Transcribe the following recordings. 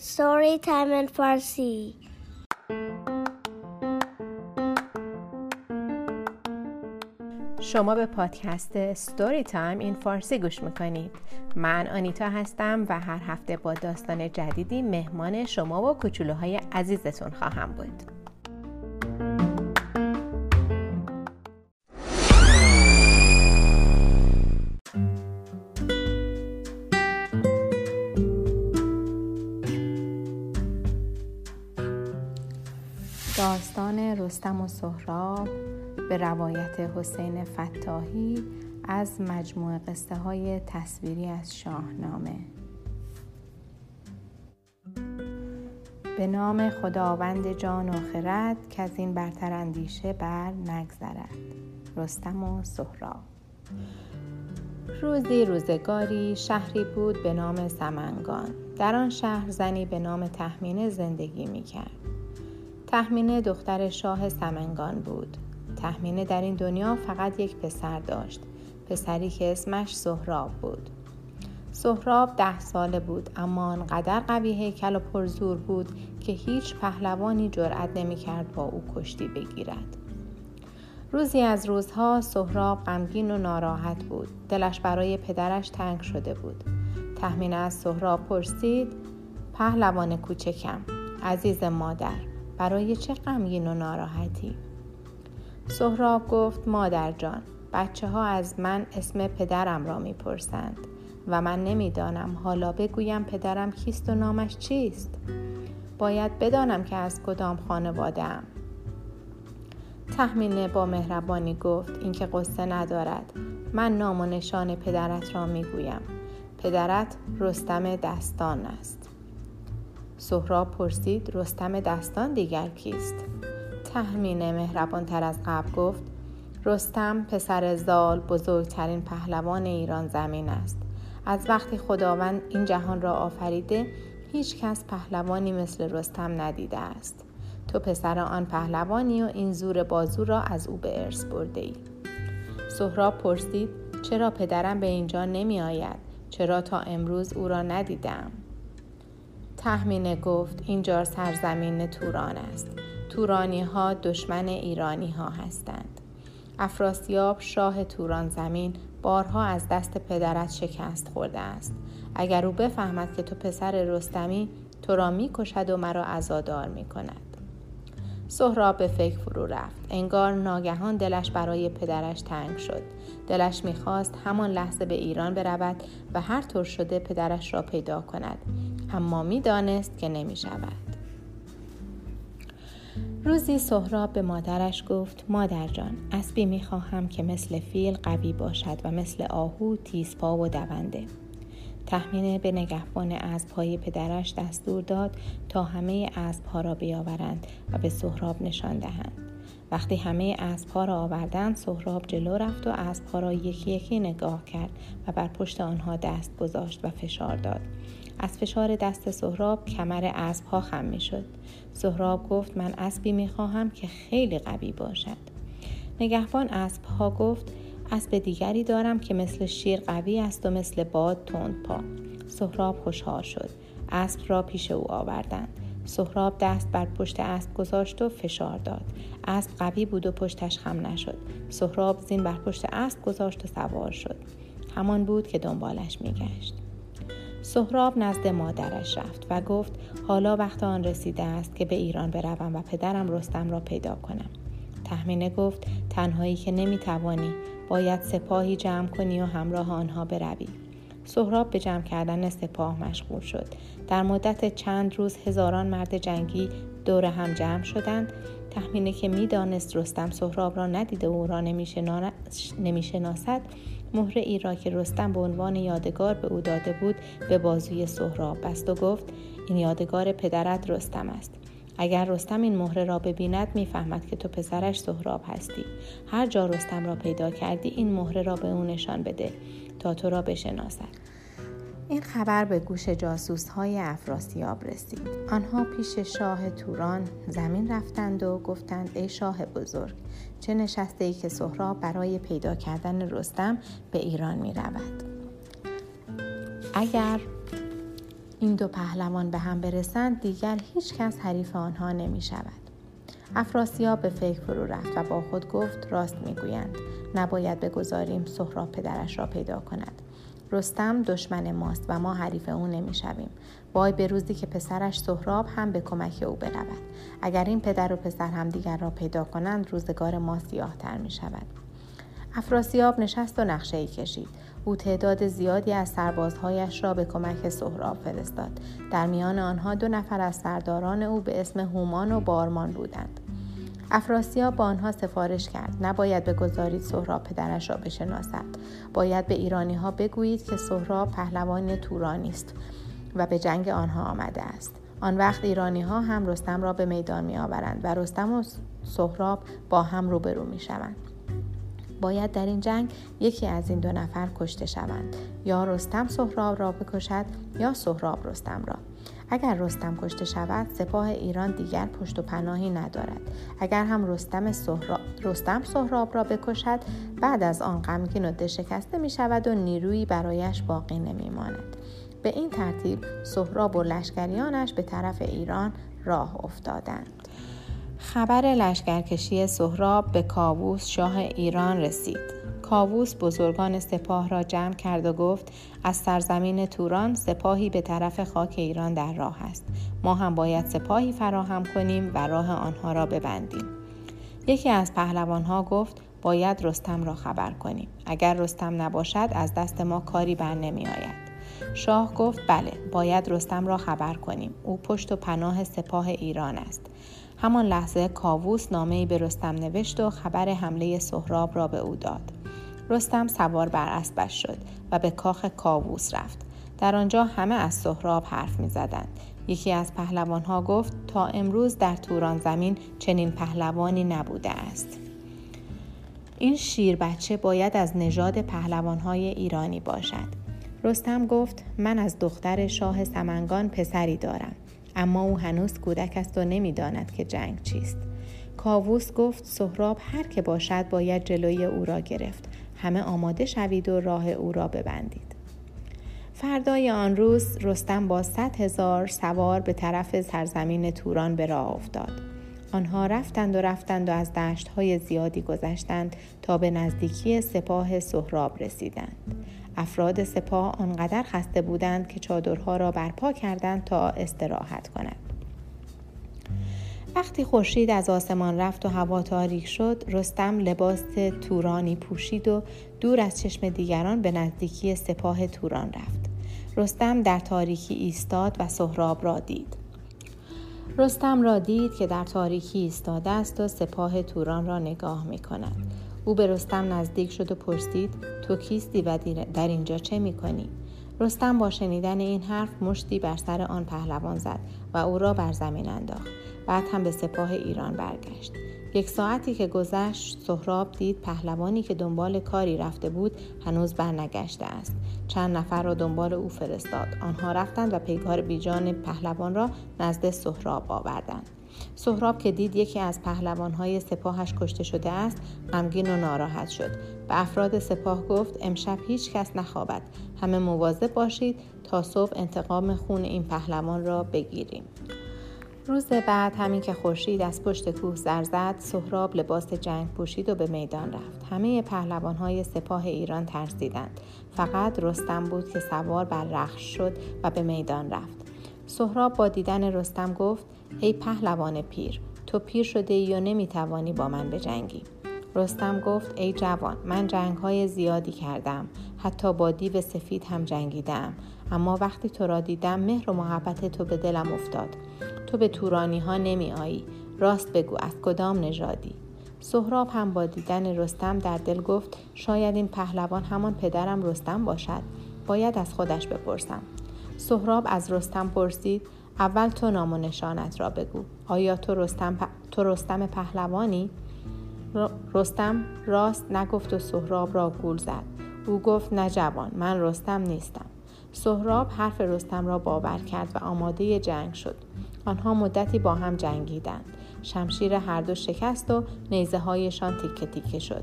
Story Time in Farsi. شما به پادکست ستوری تایم این فارسی گوش می‌کنید. من آنیتا هستم و هر هفته با داستان جدیدی مهمان شما و کوچولوهای عزیزتون خواهم بود. داستان رستم و سهراب به روایت حسین فتاحی از مجموع قصه های تصویری از شاهنامه. به نام خداوند جان و خرد که از این برتر اندیشه بر نگذرد. رستم و سهراب. روزی روزگاری شهری بود به نام سمنگان. در آن شهر زنی به نام تحمینه زندگی می کرد تحمینه دختر شاه سمنگان بود. تحمینه در این دنیا فقط یک پسر داشت. پسری که اسمش سهراب بود. سهراب ده ساله بود اما آنقدر قوی هیکل و پرزور بود که هیچ پهلوانی جرأت نمی‌کرد با او کشتی بگیرد. روزی از روزها سهراب غمگین و ناراحت بود. دلش برای پدرش تنگ شده بود. تحمینه از سهراب پرسید پهلوان کوچکم عزیز مادر برای چه غمگین و ناراحتی؟ سهراب گفت مادر جان بچه ها از من اسم پدرم را می‌پرسند و من نمی‌دانم حالا بگویم پدرم کیست و نامش چیست. باید بدانم که از کدام خانواده ام. تحمینه با مهربانی گفت اینکه قصه ندارد. من نام و نشان پدرت را می‌گویم. پدرت رستم دستان است. سهراب پرسید رستم دستان دیگر کیست تحمینه مهربان تر از قبل گفت رستم پسر زال بزرگترین پهلوان ایران زمین است از وقتی خداوند این جهان را آفریده هیچ کس پهلوانی مثل رستم ندیده است تو پسر آن پهلوانی و این زور بازو را از او به ارث برده ای سهراب پرسید چرا پدرم به اینجا نمی آید؟ چرا تا امروز او را ندیدم؟ تحمینه گفت اینجا سرزمین توران است. تورانی ها دشمن ایرانی ها هستند. افراسیاب شاه توران زمین بارها از دست پدرت شکست خورده است. اگر او بفهمد که تو پسر رستمی تو را می کشد و مرا می کند سهراب به فکر فرو رفت. انگار ناگهان دلش برای پدرش تنگ شد. دلش می‌خواست همان لحظه به ایران برود و هر طور شده پدرش را پیدا کند. اما می‌دانست که نمی شود. روزی سهراب به مادرش گفت مادر جان اسبی می خواهم که مثل فیل قوی باشد و مثل آهو تیزپا و دونده. تحمینه به نگهبان اسبهای پدرش دستور داد تا همه اسبها را بیاورند و به سهراب نشان دهند وقتی همه اسبها را آوردند سهراب جلو رفت و اسبها را یکی یکی نگاه کرد و بر پشت آنها دست گذاشت و فشار داد از فشار دست سهراب کمر اسبها خم می شد. سهراب گفت من اسبی می خواهم که خیلی قوی باشد. نگهبان اسبها گفت اسب دیگری دارم که مثل شیر قوی است و مثل باد تند پا. سهراب خوشحال شد. اسب را پیش او آوردند. سهراب دست بر پشت اسب گذاشت و فشار داد. اسب قوی بود و پشتش خم نشد. سهراب زین بر پشت اسب گذاشت و سوار شد. همان بود که دنبالش میگشت. سهراب نزد مادرش رفت و گفت حالا وقت آن رسیده است که به ایران بروم و پدرم رستم را پیدا کنم تحمینه گفت تنهایی که نمی‌توانی باید سپاهی جمع کنی و همراه آنها بروی. سهراب به جمع کردن سپاه مشغول شد. در مدت چند روز هزاران مرد جنگی دور هم جمع شدند. تحمینه که می‌دانست رستم سهراب را ندیده و او را نمی‌شناسد مهر ای را که رستم به عنوان یادگار به او داده بود به بازوی سهراب بست و گفت این یادگار پدرت رستم است. اگر رستم این مهره را ببیند می‌فهمد که تو پسرش سهراب هستی هر جا رستم را پیدا کردی این مهره را به او نشان بده تا تو را بشناسد این خبر به گوش جاسوس های افراسیاب رسید. آنها پیش شاه توران زمین رفتند و گفتند ای شاه بزرگ چه نشسته ای که سهراب برای پیدا کردن رستم به ایران می رود. اگر این دو پهلوان به هم برسند دیگر هیچ کس حریف آنها نمی شود. افراسیاب به فکر فرو رفت و با خود گفت راست می‌گویند نباید بگذاریم سهراب پدرش را پیدا کند. رستم دشمن ماست و ما حریف او نمی‌شویم. وای به روزی که پسرش سهراب هم به کمک او برود. اگر این پدر و پسر هم دیگر را پیدا کنند روزگار ما سیاهتر می شود افراسیاب نشست و نقشه ای کشید. او تعداد زیادی از سربازهایش را به کمک سهراب فرستاد. در میان آنها دو نفر از سرداران او به اسم هومان و بارمان بودند. افراسیاب با آنها سفارش کرد. نباید بگذارید سهراب پدرش را بشناسد. باید به ایرانی ها بگویید که سهراب پهلوان تورانی است و به جنگ آنها آمده است. آن وقت ایرانی ها هم رستم را به میدان می آورند و رستم و سهراب با هم روبرو می شوند. باید در این جنگ یکی از این دو نفر کشته شوند. یا رستم سهراب را بکشد یا سهراب رستم را. اگر رستم کشته شود سپاه ایران دیگر پشت و پناهی ندارد. اگر هم رستم سهراب, رستم سهراب را بکشد بعد از آن غمگین و شکسته می شود و نیرویی برایش باقی نمی ماند. به این ترتیب سهراب و لشکریانش به طرف ایران راه افتادند. خبر لشکرکشی سهراب به کاووس شاه ایران رسید. کاووس بزرگان سپاه را جمع کرد و گفت از سرزمین توران سپاهی به طرف خاک ایران در راه است. ما هم باید سپاهی فراهم کنیم و راه آنها را ببندیم. یکی از پهلوانها گفت باید رستم را خبر کنیم. اگر رستم نباشد از دست ما کاری بر نمی آید. شاه گفت بله باید رستم را خبر کنیم. او پشت و پناه سپاه ایران است. همان لحظه کاووس نامه به رستم نوشت و خبر حمله سهراب را به او داد. رستم سوار بر اسبش شد و به کاخ کاووس رفت. در آنجا همه از سهراب حرف می زدند. یکی از پهلوانها گفت تا امروز در توران زمین چنین پهلوانی نبوده است. این شیر بچه باید از نژاد پهلوانهای ایرانی باشد. رستم گفت من از دختر شاه سمنگان پسری دارم. اما او هنوز کودک است و نمی‌داند که جنگ چیست. کاووس گفت سهراب هر که باشد باید جلوی او را گرفت. همه آماده شوید و راه او را ببندید. فردای آن روز رستم با صد هزار سوار به طرف سرزمین توران به راه افتاد. آنها رفتند و رفتند و از دشتهای زیادی گذشتند تا به نزدیکی سپاه سهراب رسیدند. افراد سپاه آنقدر خسته بودند که چادرها را برپا کردند تا استراحت کنند. وقتی خورشید از آسمان رفت و هوا تاریک شد رستم لباس تورانی پوشید و دور از چشم دیگران به نزدیکی سپاه توران رفت. رستم در تاریکی ایستاد و سهراب را دید. رستم را دید که در تاریکی ایستاده است و سپاه توران را نگاه می کند. او به رستم نزدیک شد و پرسید تو کیستی و در اینجا چه می کنی؟ رستم با شنیدن این حرف مشتی بر سر آن پهلوان زد و او را بر زمین انداخت. بعد هم به سپاه ایران برگشت. یک ساعتی که گذشت سهراب دید پهلوانی که دنبال کاری رفته بود هنوز برنگشته است. چند نفر را دنبال او فرستاد. آنها رفتند و پیکار بیجان پهلوان را نزد سهراب آوردند. سهراب که دید یکی از پهلوانهای سپاهش کشته شده است غمگین و ناراحت شد. به افراد سپاه گفت امشب هیچ کس نخوابد. همه مواظب باشید تا صبح انتقام خون این پهلوان را بگیریم. روز بعد همین که خورشید از پشت کوه سر زد سهراب لباس جنگ پوشید و به میدان رفت. همه پهلوانهای سپاه ایران ترسیدند. فقط رستم بود که سوار بر رخش شد و به میدان رفت. سهراب با دیدن رستم گفت ای پهلوان پیر تو پیر شده ای و نمی‌توانی با من بجنگی. رستم گفت ای جوان من جنگ های زیادی کردم حتی با دیو سفید هم جنگیدم اما وقتی تو را دیدم مهر و محبت تو به دلم افتاد. تو به تورانی ها نمی آیی راست بگو از کدام نژادی؟ سهراب هم با دیدن رستم در دل گفت شاید این پهلوان همان پدرم رستم باشد باید از خودش بپرسم. سهراب از رستم پرسید اول تو نام و نشانت را بگو. آیا تو رستم, تو رستم پهلوانی؟ رستم راست نگفت و سهراب را گول زد. او گفت نه جوان من رستم نیستم. سهراب حرف رستم را باور کرد و آماده جنگ شد. آنها مدتی با هم جنگیدند. شمشیر هر دو شکست و نیزه هایشان تیکه تیکه شد.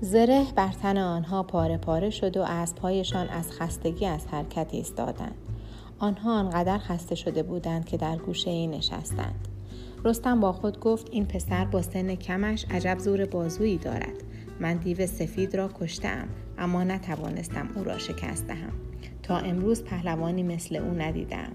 زره بر تن آنها پاره پاره شد و اسبهایشان از خستگی از حرکت ایستادند. آنها آنقدر خسته شده بودند که در گوشه ای نشستند. رستم با خود گفت این پسر با سن کمش عجب زور بازویی دارد. من دیو سفید را کشتم اما نتوانستم او را شکست دهم. تا امروز پهلوانی مثل او ندیدم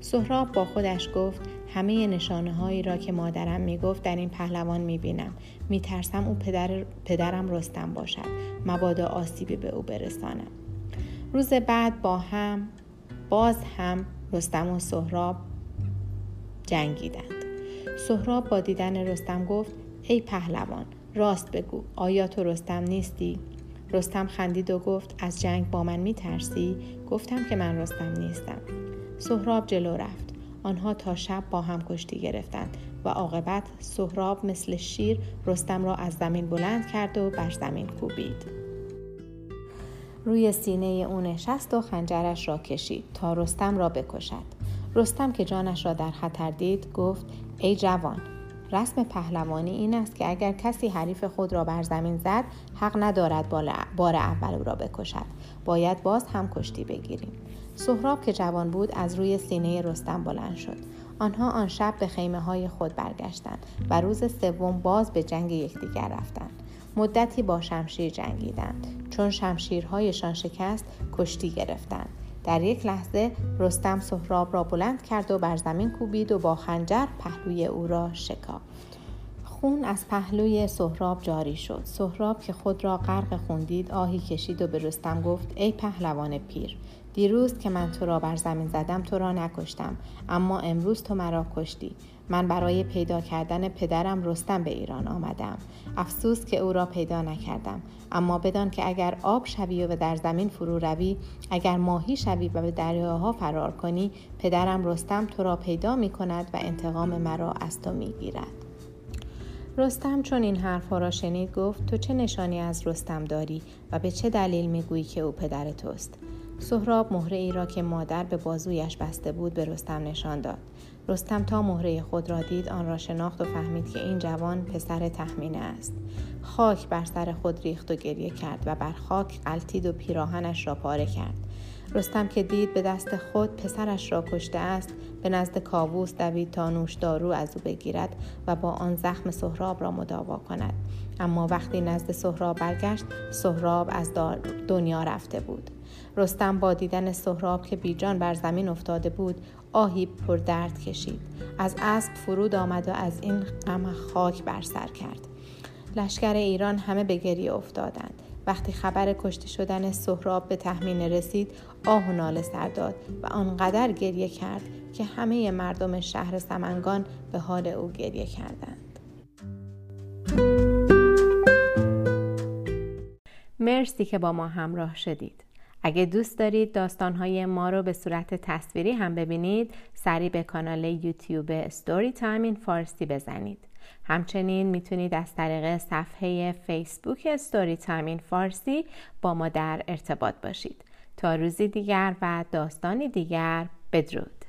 سهراب با خودش گفت همه نشانه هایی را که مادرم می گفت در این پهلوان می بینم می ترسم او پدر، پدرم رستم باشد. مبادا آسیبی به او برسانم روز بعد با هم باز هم رستم و سهراب جنگیدند. سهراب با دیدن رستم گفت ای پهلوان راست بگو آیا تو رستم نیستی؟ رستم خندید و گفت از جنگ با من می ترسی؟ گفتم که من رستم نیستم. سهراب جلو رفت. آنها تا شب با هم کشتی گرفتند و عاقبت سهراب مثل شیر رستم را از زمین بلند کرد و بر زمین کوبید. روی سینه او نشست و خنجرش را کشید تا رستم را بکشد. رستم که جانش را در خطر دید گفت ای جوان رسم پهلوانی این است که اگر کسی حریف خود را بر زمین زد حق ندارد بار اول او را بکشد. باید باز هم کشتی بگیریم. سهراب که جوان بود از روی سینه رستم بلند شد. آنها آن شب به خیمه های خود برگشتند و روز سوم باز به جنگ یکدیگر رفتند. مدتی با شمشیر جنگیدند. چون شمشیرهایشان شکست کشتی گرفتند. در یک لحظه رستم سهراب را بلند کرد و بر زمین کوبید و با خنجر پهلوی او را شکافت. خون از پهلوی سهراب جاری شد. سهراب که خود را غرق خون دید آهی کشید و به رستم گفت ای پهلوان پیر دیروز که من تو را بر زمین زدم تو را نکشتم. اما امروز تو مرا کشتی. من برای پیدا کردن پدرم رستم به ایران آمدم. افسوس که او را پیدا نکردم. اما بدان که اگر آب شوی و در زمین فرو روی اگر ماهی شوی و به دریاها فرار کنی پدرم رستم تو را پیدا می کند و انتقام مرا از تو می گیرد. رستم چون این حرفها را شنید گفت تو چه نشانی از رستم داری و به چه دلیل می‌گویی که او پدر توست؟ سهراب مهره ای را که مادر به بازویش بسته بود به رستم نشان داد. رستم تا مهره خود را دید آن را شناخت و فهمید که این جوان پسر تخمینه است. خاک بر سر خود ریخت و گریه کرد و بر خاک قلتید و پیراهنش را پاره کرد. رستم که دید به دست خود پسرش را کشته است به نزد کاووس دوید تا نوش دارو از او بگیرد و با آن زخم سهراب را مداوا کند. اما وقتی نزد سهراب برگشت سهراب از دنیا رفته بود. رستم با دیدن سهراب که بیجان بر زمین افتاده بود آهی پر درد کشید. از اسب فرود آمد و از این غم خاک بر سر کرد. لشکر ایران همه به گریه افتادند. وقتی خبر کشته شدن سهراب به تحمین رسید آه و ناله سر داد و آنقدر گریه کرد که همه مردم شهر سمنگان به حال او گریه کردند. مرسی که با ما همراه شدید. اگه دوست دارید داستانهای ما رو به صورت تصویری هم ببینید سری به کانال یوتیوب Story Time in Farsi بزنید. همچنین می‌تونید از طریق صفحه فیسبوک Story Time in Farsi با ما در ارتباط باشید. تا روزی دیگر و داستانی دیگر بدرود.